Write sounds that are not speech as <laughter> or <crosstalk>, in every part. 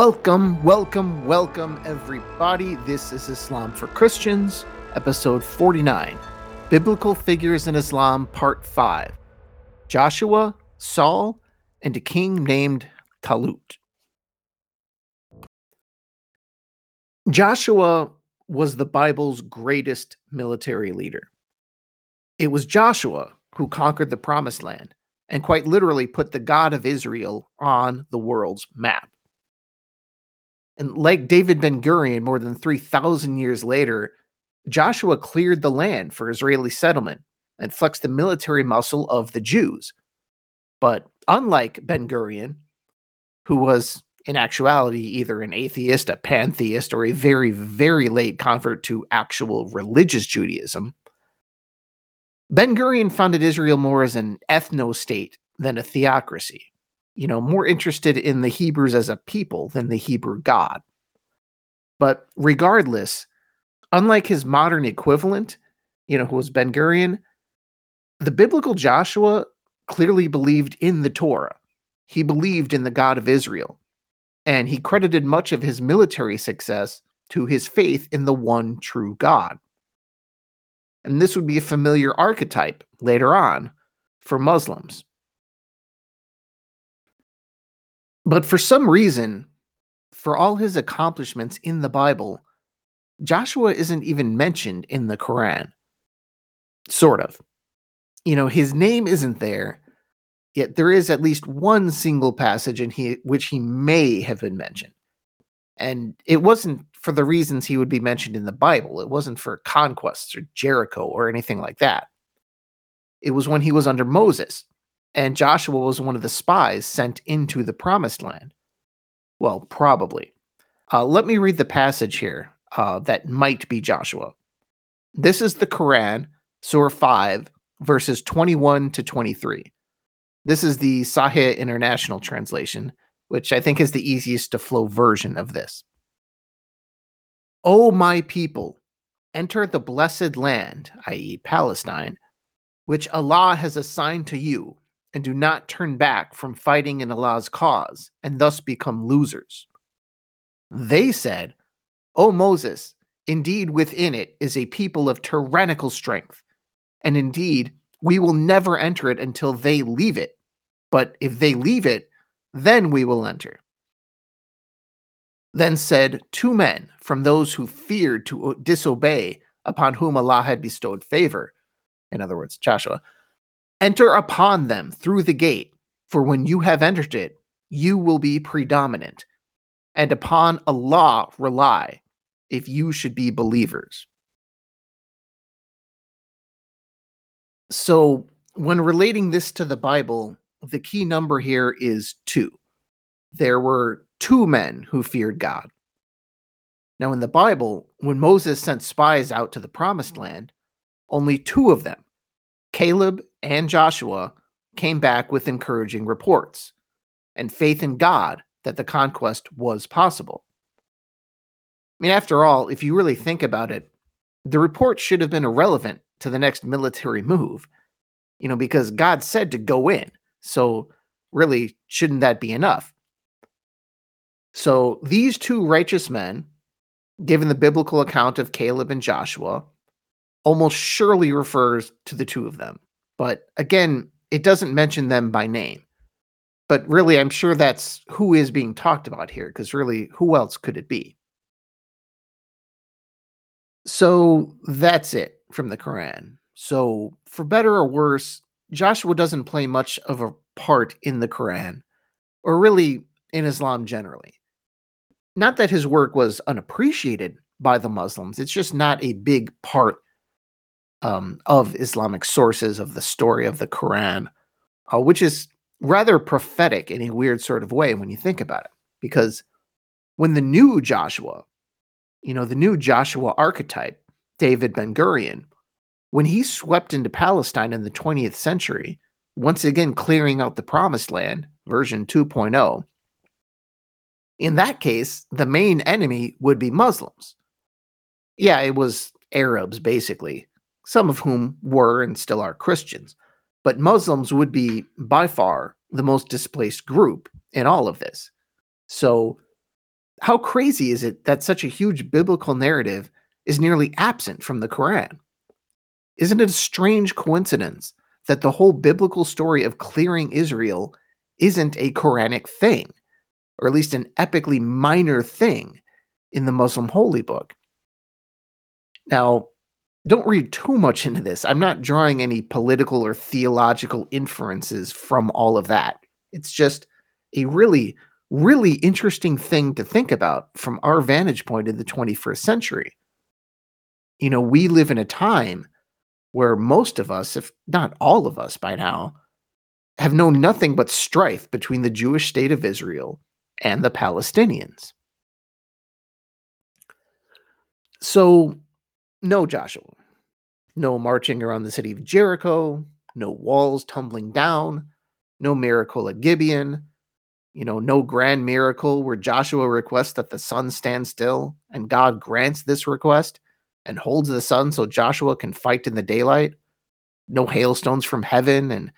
Welcome, welcome, welcome, everybody. This is Islam for Christians, episode 49 Biblical Figures in Islam, part 5 Joshua, Saul, and a king named Talut. Joshua was the Bible's greatest military leader. It was Joshua who conquered the Promised Land and quite literally put the God of Israel on the world's map. And like David Ben Gurion, more than 3,000 years later, Joshua cleared the land for Israeli settlement and flexed the military muscle of the Jews. But unlike Ben Gurion, who was in actuality either an atheist, a pantheist, or a very, very late convert to actual religious Judaism, Ben Gurion founded Israel more as an ethno state than a theocracy you know, more interested in the Hebrews as a people than the Hebrew God. But regardless, unlike his modern equivalent, you know, who was Ben Gurion, the biblical Joshua clearly believed in the Torah. He believed in the God of Israel, and he credited much of his military success to his faith in the one true God. And this would be a familiar archetype later on for Muslims. But for some reason, for all his accomplishments in the Bible, Joshua isn't even mentioned in the Quran. Sort of. You know, his name isn't there, yet there is at least one single passage in he, which he may have been mentioned. And it wasn't for the reasons he would be mentioned in the Bible. It wasn't for conquests or Jericho or anything like that. It was when he was under Moses and Joshua was one of the spies sent into the promised land. Well, probably. Uh, let me read the passage here uh, that might be Joshua. This is the Quran, Surah 5, verses 21 to 23. This is the Sahih International Translation, which I think is the easiest to flow version of this. O my people, enter the blessed land, i.e., Palestine, which Allah has assigned to you and do not turn back from fighting in Allah's cause and thus become losers. They said, O Moses, indeed within it is a people of tyrannical strength, and indeed we will never enter it until they leave it. But if they leave it, then we will enter. Then said two men from those who feared to disobey, upon whom Allah had bestowed favor, in other words, Joshua, Enter upon them through the gate, for when you have entered it, you will be predominant. And upon Allah rely, if you should be believers. So, when relating this to the Bible, the key number here is two. There were two men who feared God. Now, in the Bible, when Moses sent spies out to the promised land, only two of them, Caleb and Joshua came back with encouraging reports and faith in God that the conquest was possible. I mean, after all, if you really think about it, the report should have been irrelevant to the next military move, you know, because God said to go in. So, really, shouldn't that be enough? So, these two righteous men, given the biblical account of Caleb and Joshua, almost surely refers to the two of them. But again, it doesn't mention them by name. But really, I'm sure that's who is being talked about here, because really, who else could it be? So that's it from the Quran. So, for better or worse, Joshua doesn't play much of a part in the Quran, or really in Islam generally. Not that his work was unappreciated by the Muslims, it's just not a big part um, of Islamic sources of the story of the Quran, uh, which is rather prophetic in a weird sort of way when you think about it. Because when the new Joshua, you know, the new Joshua archetype, David Ben Gurion, when he swept into Palestine in the 20th century, once again clearing out the promised land, version 2.0, in that case, the main enemy would be Muslims. Yeah, it was Arabs, basically, some of whom were and still are Christians. But Muslims would be by far the most displaced group in all of this. So how crazy is it that such a huge biblical narrative is nearly absent from the Quran? Isn't it a strange coincidence that the whole biblical story of clearing Israel isn't a Quranic thing, or at least an epically minor thing in the Muslim holy book? Now, don't read too much into this. I'm not drawing any political or theological inferences from all of that. It's just a really, really interesting thing to think about from our vantage point in the 21st century. You know, we live in a time where most of us, if not all of us by now, have known nothing but strife between the Jewish state of Israel and the Palestinians. So, no Joshua, no marching around the city of Jericho, no walls tumbling down, no miracle at Gibeon, you know, no grand miracle where Joshua requests that the sun stand still and God grants this request and holds the sun so Joshua can fight in the daylight. No hailstones from heaven and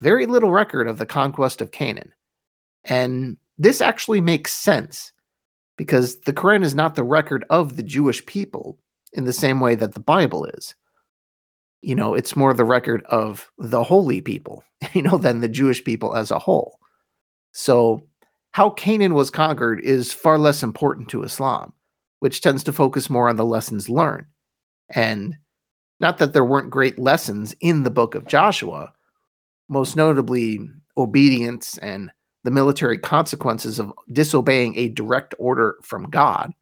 very little record of the conquest of Canaan. And this actually makes sense because the Quran is not the record of the Jewish people in the same way that the Bible is. You know, it's more the record of the holy people, <laughs> you know, than the Jewish people as a whole. So, how Canaan was conquered is far less important to Islam, which tends to focus more on the lessons learned. And not that there weren't great lessons in the book of Joshua, most notably obedience and the military consequences of disobeying a direct order from God.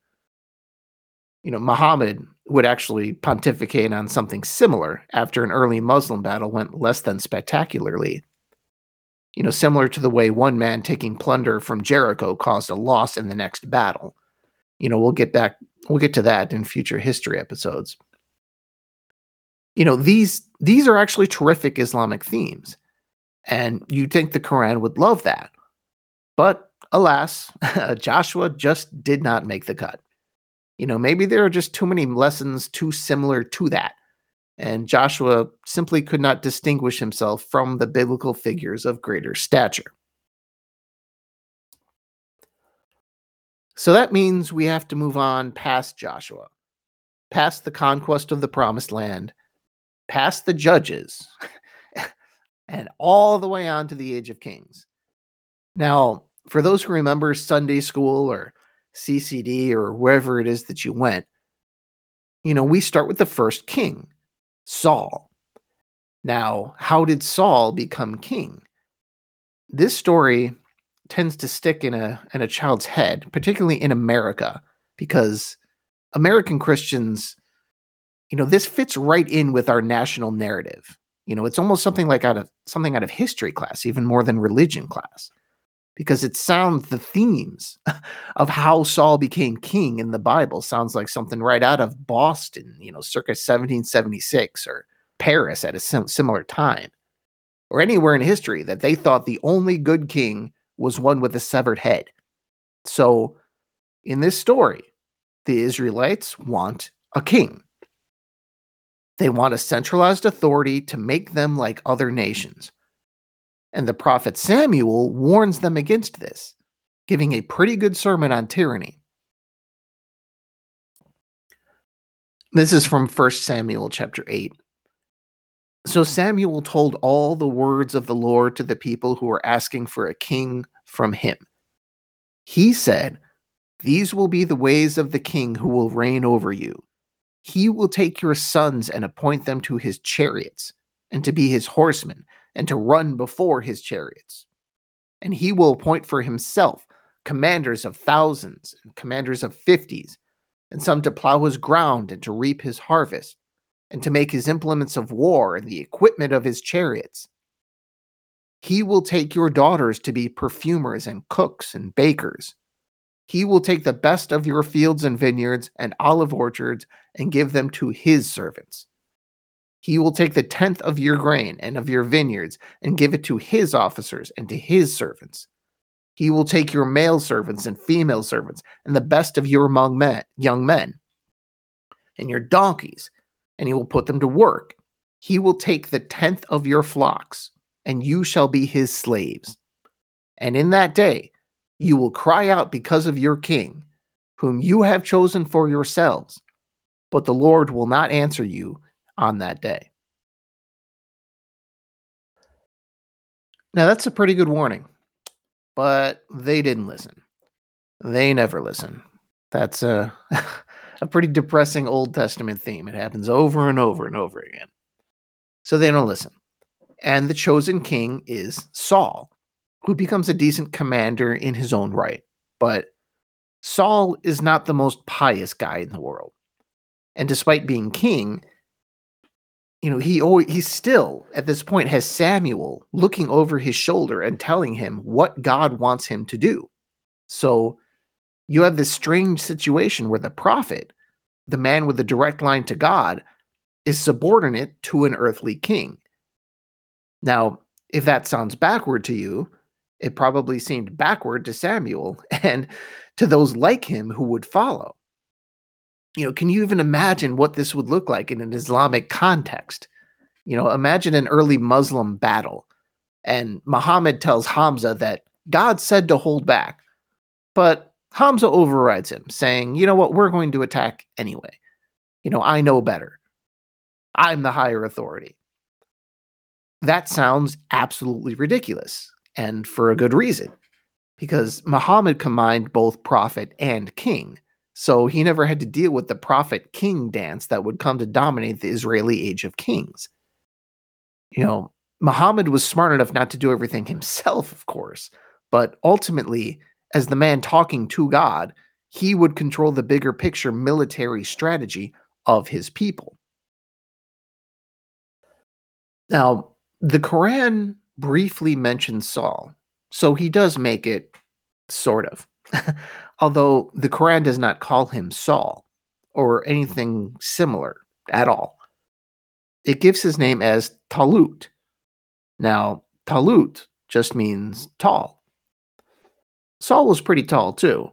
You know, Muhammad would actually pontificate on something similar after an early Muslim battle went less than spectacularly. You know, similar to the way one man taking plunder from Jericho caused a loss in the next battle. You know, we'll get back, we'll get to that in future history episodes. You know, these these are actually terrific Islamic themes. And you'd think the Quran would love that. But alas, <laughs> Joshua just did not make the cut. You know, maybe there are just too many lessons too similar to that. And Joshua simply could not distinguish himself from the biblical figures of greater stature. So that means we have to move on past Joshua, past the conquest of the promised land, past the judges, <laughs> and all the way on to the age of kings. Now, for those who remember Sunday school or CCD or wherever it is that you went, you know, we start with the first king, Saul. Now, how did Saul become king? This story tends to stick in a in a child's head, particularly in America, because American Christians, you know, this fits right in with our national narrative. You know, it's almost something like out of something out of history class, even more than religion class because it sounds the themes of how Saul became king in the Bible sounds like something right out of Boston, you know, circa 1776 or Paris at a sim- similar time, or anywhere in history that they thought the only good king was one with a severed head. So, in this story, the Israelites want a king. They want a centralized authority to make them like other nations and the prophet Samuel warns them against this, giving a pretty good sermon on tyranny. This is from 1 Samuel chapter 8. So Samuel told all the words of the Lord to the people who were asking for a king from him. He said, These will be the ways of the king who will reign over you. He will take your sons and appoint them to his chariots and to be his horsemen and to run before his chariots. And he will appoint for himself commanders of thousands and commanders of fifties, and some to plow his ground and to reap his harvest, and to make his implements of war and the equipment of his chariots. He will take your daughters to be perfumers and cooks and bakers. He will take the best of your fields and vineyards and olive orchards and give them to his servants. He will take the tenth of your grain and of your vineyards and give it to his officers and to his servants. He will take your male servants and female servants and the best of your among men, young men and your donkeys, and he will put them to work. He will take the tenth of your flocks, and you shall be his slaves. And in that day you will cry out because of your king, whom you have chosen for yourselves, but the Lord will not answer you on that day. Now, that's a pretty good warning, but they didn't listen. They never listen. That's a, <laughs> a pretty depressing Old Testament theme. It happens over and over and over again. So they don't listen. And the chosen king is Saul, who becomes a decent commander in his own right. But Saul is not the most pious guy in the world. And despite being king, you know, he always, he still at this point has Samuel looking over his shoulder and telling him what God wants him to do. So you have this strange situation where the prophet, the man with the direct line to God, is subordinate to an earthly king. Now, if that sounds backward to you, it probably seemed backward to Samuel <laughs> and to those like him who would follow. You know, can you even imagine what this would look like in an Islamic context? You know, imagine an early Muslim battle and Muhammad tells Hamza that God said to hold back, but Hamza overrides him, saying, you know what, we're going to attack anyway. You know, I know better. I'm the higher authority. That sounds absolutely ridiculous, and for a good reason, because Muhammad combined both prophet and king. So he never had to deal with the prophet king dance that would come to dominate the Israeli age of kings. You know, Muhammad was smart enough not to do everything <laughs> himself, of course, but ultimately, as the man talking to God, he would control the bigger picture military strategy of his people. Now, the Quran briefly mentions Saul, so he does make it sort of. <laughs> Although the Quran does not call him Saul or mm-hmm. anything similar at all. It gives his name as Talut. Now, Talut just means tall. Saul was pretty tall too,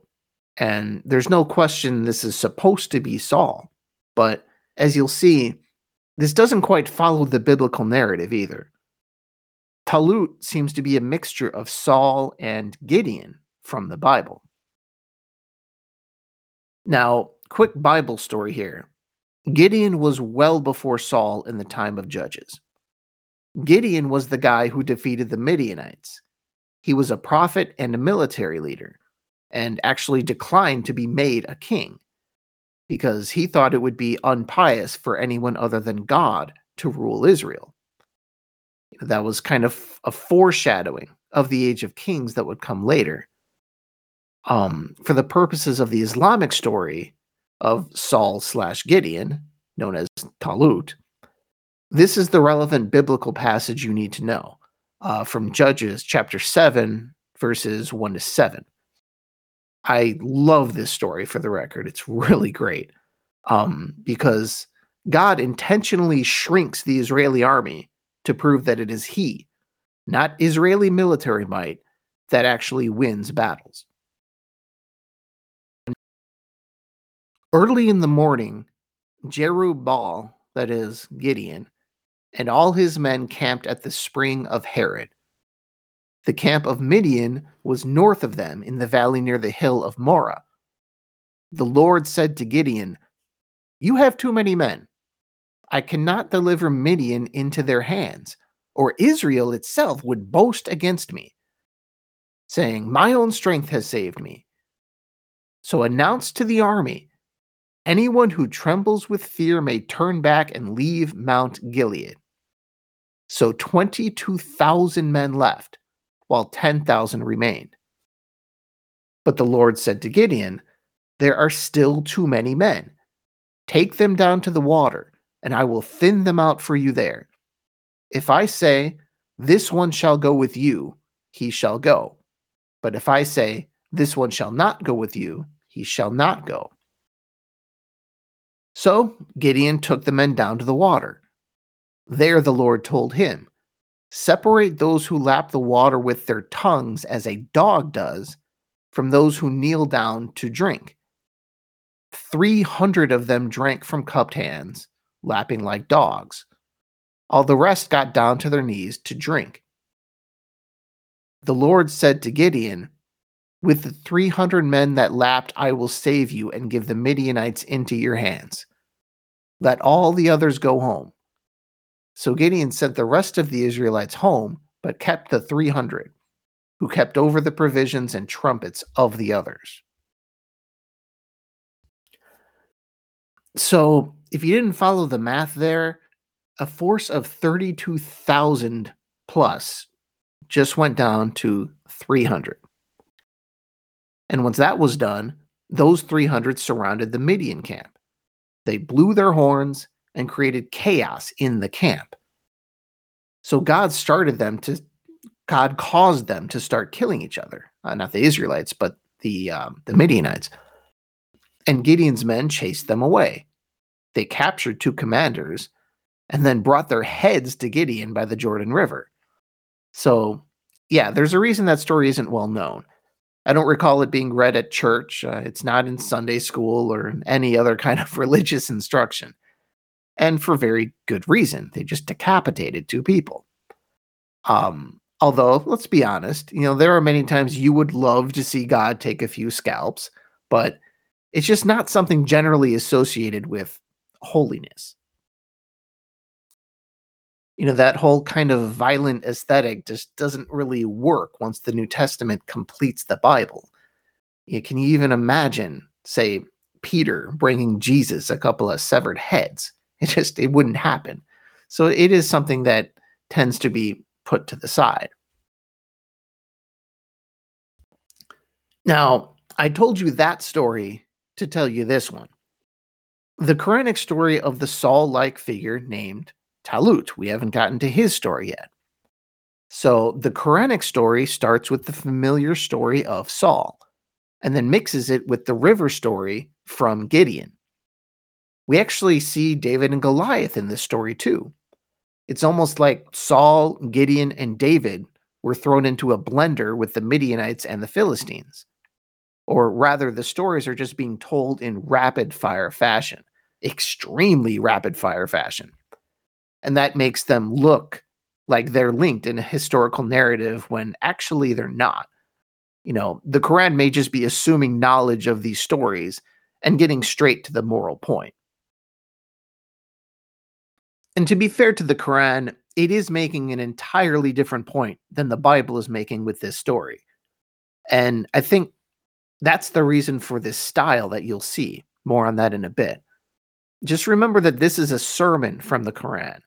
and there's no question this is supposed to be Saul. But as you'll see, this doesn't quite follow the biblical narrative either. Talut seems to be a mixture of Saul and Gideon from the Bible. Now, quick Bible story here. Gideon was well before Saul in the time of Judges. Gideon was the guy who defeated the Midianites. He was a prophet and a military leader, and actually declined to be made a king because he thought it would be unpious for anyone other than God to rule Israel. That was kind of a foreshadowing of the age of kings that would come later. Um, for the purposes of the Islamic story of Saul slash Gideon, known as Talut, this is the relevant biblical passage you need to know uh, from Judges chapter 7, verses 1 to 7. I love this story for the record. It's really great um, because God intentionally shrinks the Israeli army to prove that it is He, not Israeli military might, that actually wins battles. Early in the morning, Jerubbaal, that is Gideon, and all his men camped at the spring of Harod the camp of Midian was north of them in the valley near the hill of Moreh. The Lord said to Gideon, You have too many men. I cannot deliver Midian into their hands, or Israel itself would boast against me, saying, My own strength has saved me. So announce to the army, Anyone who trembles with fear may turn back and leave Mount Gilead. So 22,000 men left while 10,000 remained. But the Lord said to Gideon, There are still too many men. Take them down to the water, and I will thin them out for you there. If I say, This one shall go with you, he shall go. But if I say, This one shall not go with you, he shall not go. So Gideon took the men down to the water. There the Lord told him, Separate those who lap the water with their tongues as a dog does from those who kneel down to drink. 300 of them drank from cupped hands, lapping like dogs. All the rest got down to their knees to drink. The Lord said to Gideon, With the 300 men that lapped, I will save you and give the Midianites into your hands. Let all the others go home. So Gideon sent the rest of the Israelites home, but kept the 300, who kept over the provisions and trumpets of the others. So, if you didn't follow the math there, a force of 32,000 plus just went down to 300. And once that was done, those 300 surrounded the Midian camp. They blew their horns and created chaos in the camp. So God started them to, God caused them to start killing each other. Uh, not the Israelites, but the um, the Midianites. And Gideon's men chased them away. They captured two commanders and then brought their heads to Gideon by the Jordan River. So, yeah, there's a reason that story isn't well known. I don't recall it being read at church. Uh, it's not in Sunday school or any other kind of <laughs> religious instruction. And for very good reason. They just decapitated two people. Um, although, let's be honest, you know, there are many times you would love to see God take a few scalps, but it's just not something generally associated with holiness. You know, that whole kind of violent aesthetic just doesn't really work once the New Testament completes the Bible. You can you even imagine, say, Peter bringing Jesus a couple of severed heads? It just it wouldn't happen. So it is something that tends to be put to the side. Now, I told you that story to tell you this one the Quranic story of the Saul like figure named Talut. We haven't gotten to his story yet. So the Quranic story starts with the familiar story of Saul and then mixes it with the river story from Gideon. We actually see David and Goliath in this story too. It's almost like Saul, Gideon, and David were thrown into a blender with the Midianites and the Philistines. Or rather, the stories are just being told in rapid fire fashion extremely rapid fire fashion. And that makes them look like they're linked in a historical narrative when actually they're not. You know, the Quran may just be assuming knowledge of these stories and getting straight to the moral point. And to be fair to the Quran, it is making an entirely different point than the Bible is making with this story. And I think that's the reason for this style that you'll see. More on that in a bit. Just remember that this is a sermon from the Quran,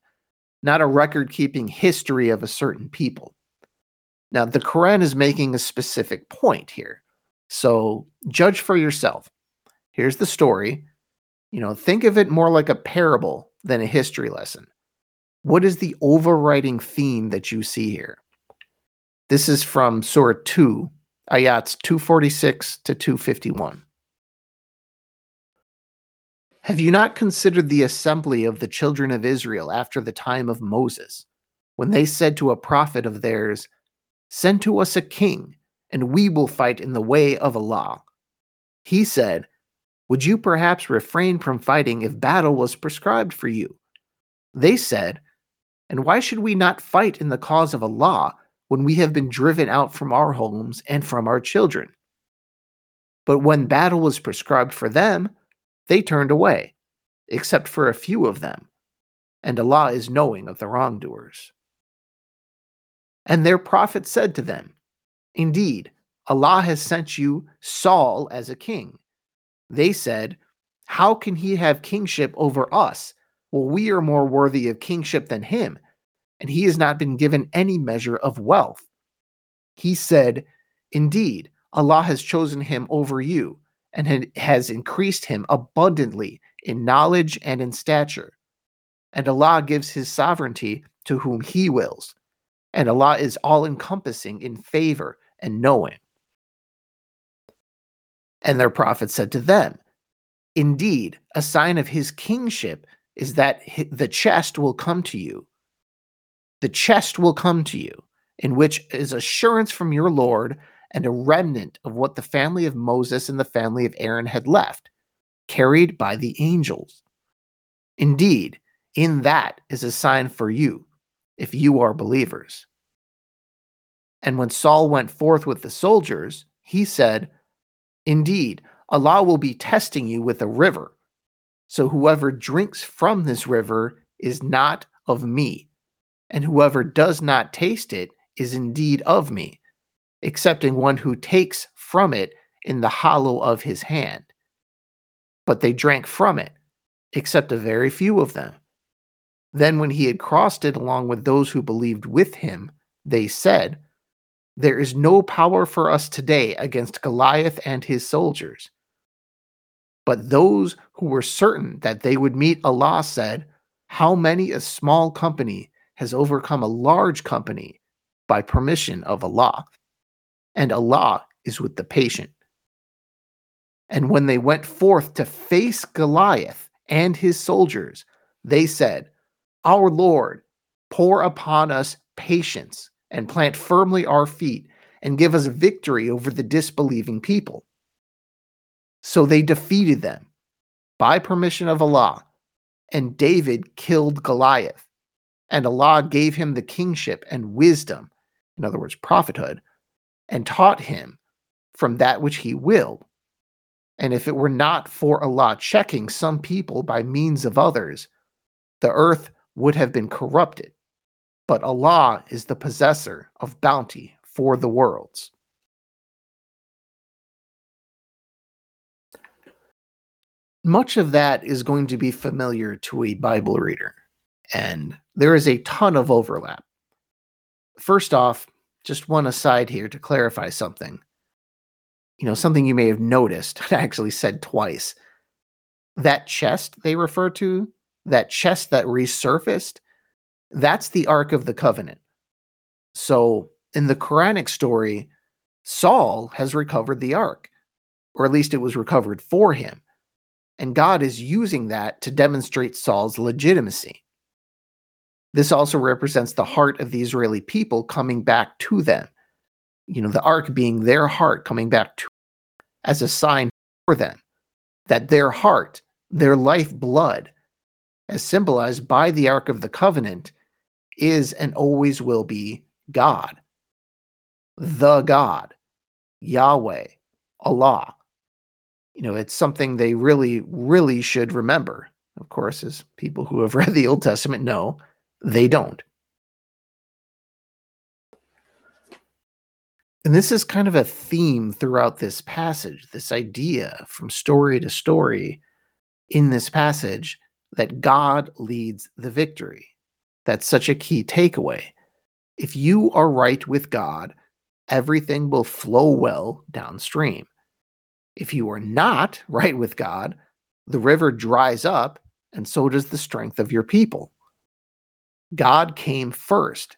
not a record keeping history of a certain people. Now, the Quran is making a specific point here. So judge for yourself. Here's the story. You know, think of it more like a parable than a history lesson. What is the overriding theme that you see here? This is from Surah 2, ayats 246 to 251. Have you not considered the assembly of the children of Israel after the time of Moses, when they said to a prophet of theirs, Send to us a king, and we will fight in the way of Allah? He said, Would you perhaps refrain from fighting if battle was prescribed for you? They said, And why should we not fight in the cause of Allah when we have been driven out from our homes and from our children? But when battle was prescribed for them, they turned away, except for a few of them, and Allah is knowing of the wrongdoers. And their prophet said to them, Indeed, Allah has sent you Saul as a king. They said, How can he have kingship over us? Well, we are more worthy of kingship than him, and he has not been given any measure of wealth. He said, Indeed, Allah has chosen him over you and has increased him abundantly in knowledge and in stature. And Allah gives his sovereignty to whom he wills. And Allah is all encompassing in favor and knowing. And their prophet said to them, Indeed, a sign of his kingship is that the chest will come to you. The chest will come to you, in which is assurance from your Lord and a remnant of what the family of Moses and the family of Aaron had left, carried by the angels. Indeed, in that is a sign for you, if you are believers. And when Saul went forth with the soldiers, he said, Indeed, Allah will be testing you with a river. So whoever drinks from this river is not of me, and whoever does not taste it is indeed of me, excepting one who takes from it in the hollow of his hand. But they drank from it, except a very few of them. Then, when he had crossed it along with those who believed with him, they said, There is no power for us today against Goliath and his soldiers. But those who were certain that they would meet Allah said, How many a small company has overcome a large company by permission of Allah? And Allah is with the patient. And when they went forth to face Goliath and his soldiers, they said, Our Lord, pour upon us patience and plant firmly our feet and give us victory over the disbelieving people. So they defeated them by permission of Allah, and David killed Goliath. And Allah gave him the kingship and wisdom, in other words, prophethood, and taught him from that which he willed. And if it were not for Allah checking some people by means of others, the earth would have been corrupted. But Allah is the possessor of bounty for the worlds. Much of that is going to be familiar to a Bible reader, and there is a ton of overlap. First off, just one aside here to clarify something you know, something you may have noticed, <laughs> I actually said twice. That chest they refer to, that chest that resurfaced, that's the Ark of the Covenant. So in the Quranic story, Saul has recovered the Ark, or at least it was recovered for him. And God is using that to demonstrate Saul's legitimacy. This also represents the heart of the Israeli people coming back to them. You know, the ark being their heart coming back to as a sign for them that their heart, their life blood, as symbolized by the Ark of the Covenant, is and always will be God. The God, Yahweh, Allah. You know, it's something they really, really should remember. Of course, as people who have <laughs> read the Old Testament know, they don't. And this is kind of a theme throughout this passage, this idea from story to story in this passage that God leads the victory. That's such a key takeaway. If you are right with God, everything will flow well downstream. If you are not right with God, the river dries up, and so does the strength of your people. God came first.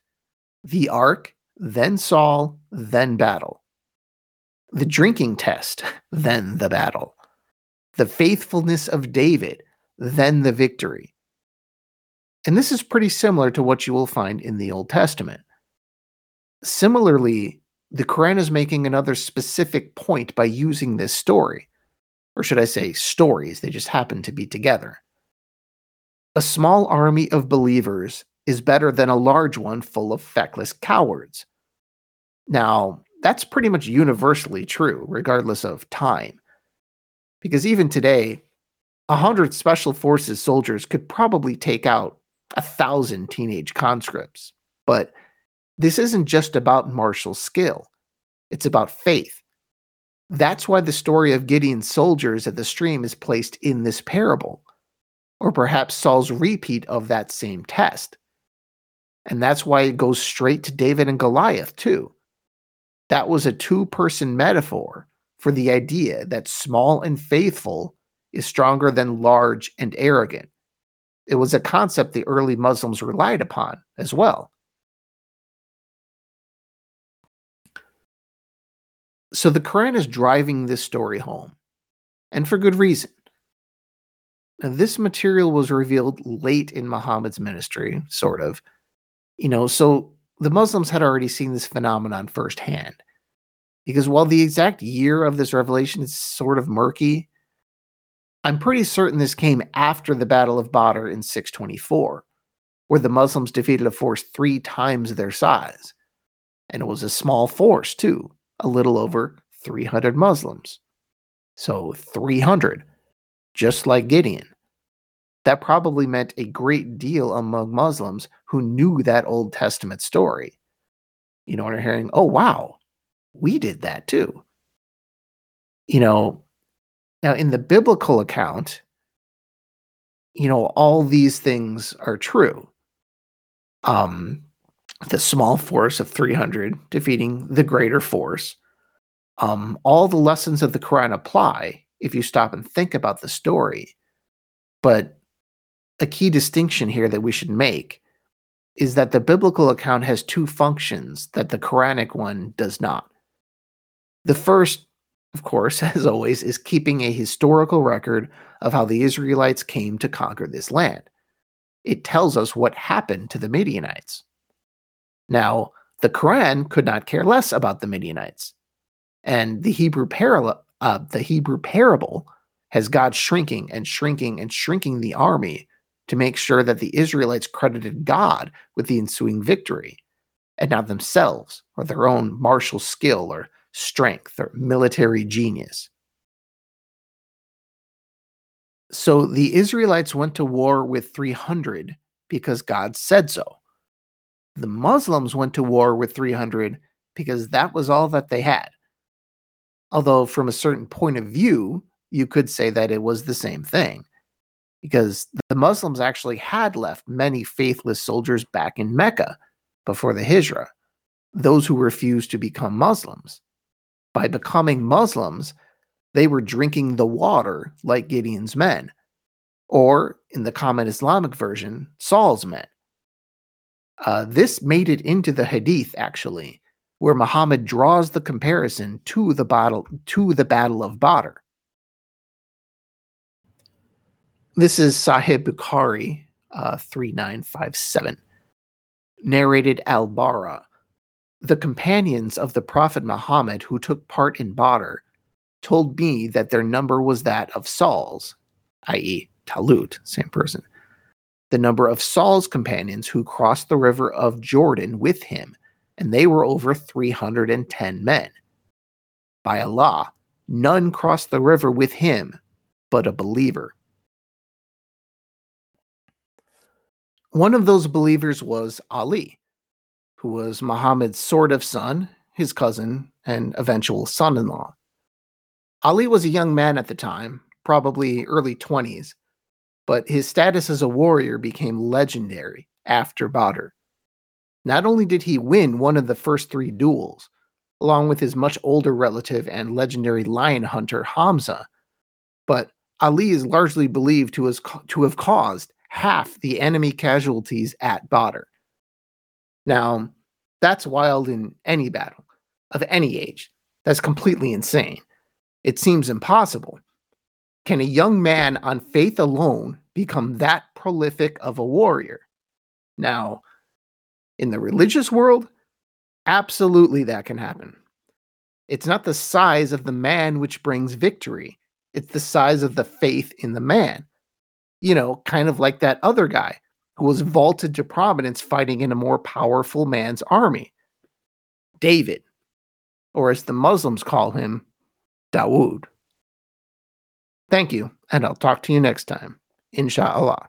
The ark then Saul, then battle. The drinking test, <laughs> then the battle. The faithfulness of David, then the victory. And this is pretty similar to what you will find in the Old Testament. Similarly, the Quran is making another specific point by using this story. Or should I say, stories, they just happen to be together. A small army of believers is better than a large one full of feckless cowards. Now, that's pretty much universally true, regardless of time. Because even today, a hundred special forces soldiers could probably take out a thousand teenage conscripts. But this isn't just about martial skill, it's about faith. That's why the story of Gideon's soldiers at the stream is placed in this parable, or perhaps Saul's repeat of that same test. And that's why it goes straight to David and Goliath, too. That was a two person metaphor for the idea that small and faithful is stronger than large and arrogant. It was a concept the early Muslims relied upon as well. So the Quran is driving this story home, and for good reason. Now, this material was revealed late in Muhammad's ministry, sort of, you know, so the Muslims had already seen this phenomenon firsthand. Because while the exact year of this revelation is sort of murky, I'm pretty certain this came after the Battle of Badr in 624, where the Muslims defeated a force three times their size. And it was a small force, too, a little over 300 Muslims. So 300, just like Gideon. That probably meant a great deal among Muslims who knew that Old Testament story. You know, and are hearing, oh, wow, we did that too. You know, now in the biblical account, you know, all these things are true. Um, the small force of 300 defeating the greater force. Um, all the lessons of the Quran apply if you stop and think about the story. But a key distinction here that we should make is that the biblical account has two functions that the Quranic one does not. The first, of course, <laughs> as always, is keeping a historical record of how the Israelites came to conquer this land. It tells us what happened to the Midianites. Now, the Quran could not care less about the Midianites. And the Hebrew parallel, uh, the Hebrew parable has God shrinking and shrinking and shrinking the army to make sure that the Israelites credited God with the ensuing victory, and not themselves or their own martial skill or strength or military genius. So the Israelites went to war with 300 because God said so. The Muslims went to war with 300 because that was all that they had. Although, from a certain point of view, you could say that it was the same thing, because the Muslims actually had left many faithless soldiers back in Mecca before the Hijra, those who refused to become Muslims. By becoming Muslims, they were drinking the water like Gideon's men, or in the common Islamic version, Saul's men. Uh, this made it into the Hadith, actually, where Muhammad draws the comparison to the battle to the Battle of Badr. This is Sahih Bukhari, uh, 3957. Narrated Al Bara. The companions of the Prophet Muhammad who took part in Badr told me that their number was that of Saul's, i.e., Talut, same person the number of Saul's companions who crossed the river of Jordan with him, and they were over 310 men. By Allah, none crossed the river with him but a believer. One of those believers was Ali, who was Muhammad's sort of son, his cousin, and eventual son in law. Ali was a young man at the time, probably early 20s, but his status as a warrior became legendary after Badr. Not only did he win one of the first three duels, along with his much older relative and legendary lion hunter Hamza, but Ali is largely believed to, has, to have caused half the enemy casualties at Badr. Now, that's wild in any battle, of any age. That's completely insane. It seems impossible. Can a young man on faith alone become that prolific of a warrior? Now, in the religious world, absolutely that can happen. It's not the size of the man which brings victory, it's the size of the faith in the man. You know, kind of like that other guy who was vaulted to prominence fighting in a more powerful man's army David, or as the Muslims call him, Dawood. Thank you, and I'll talk to you next time. Inshallah.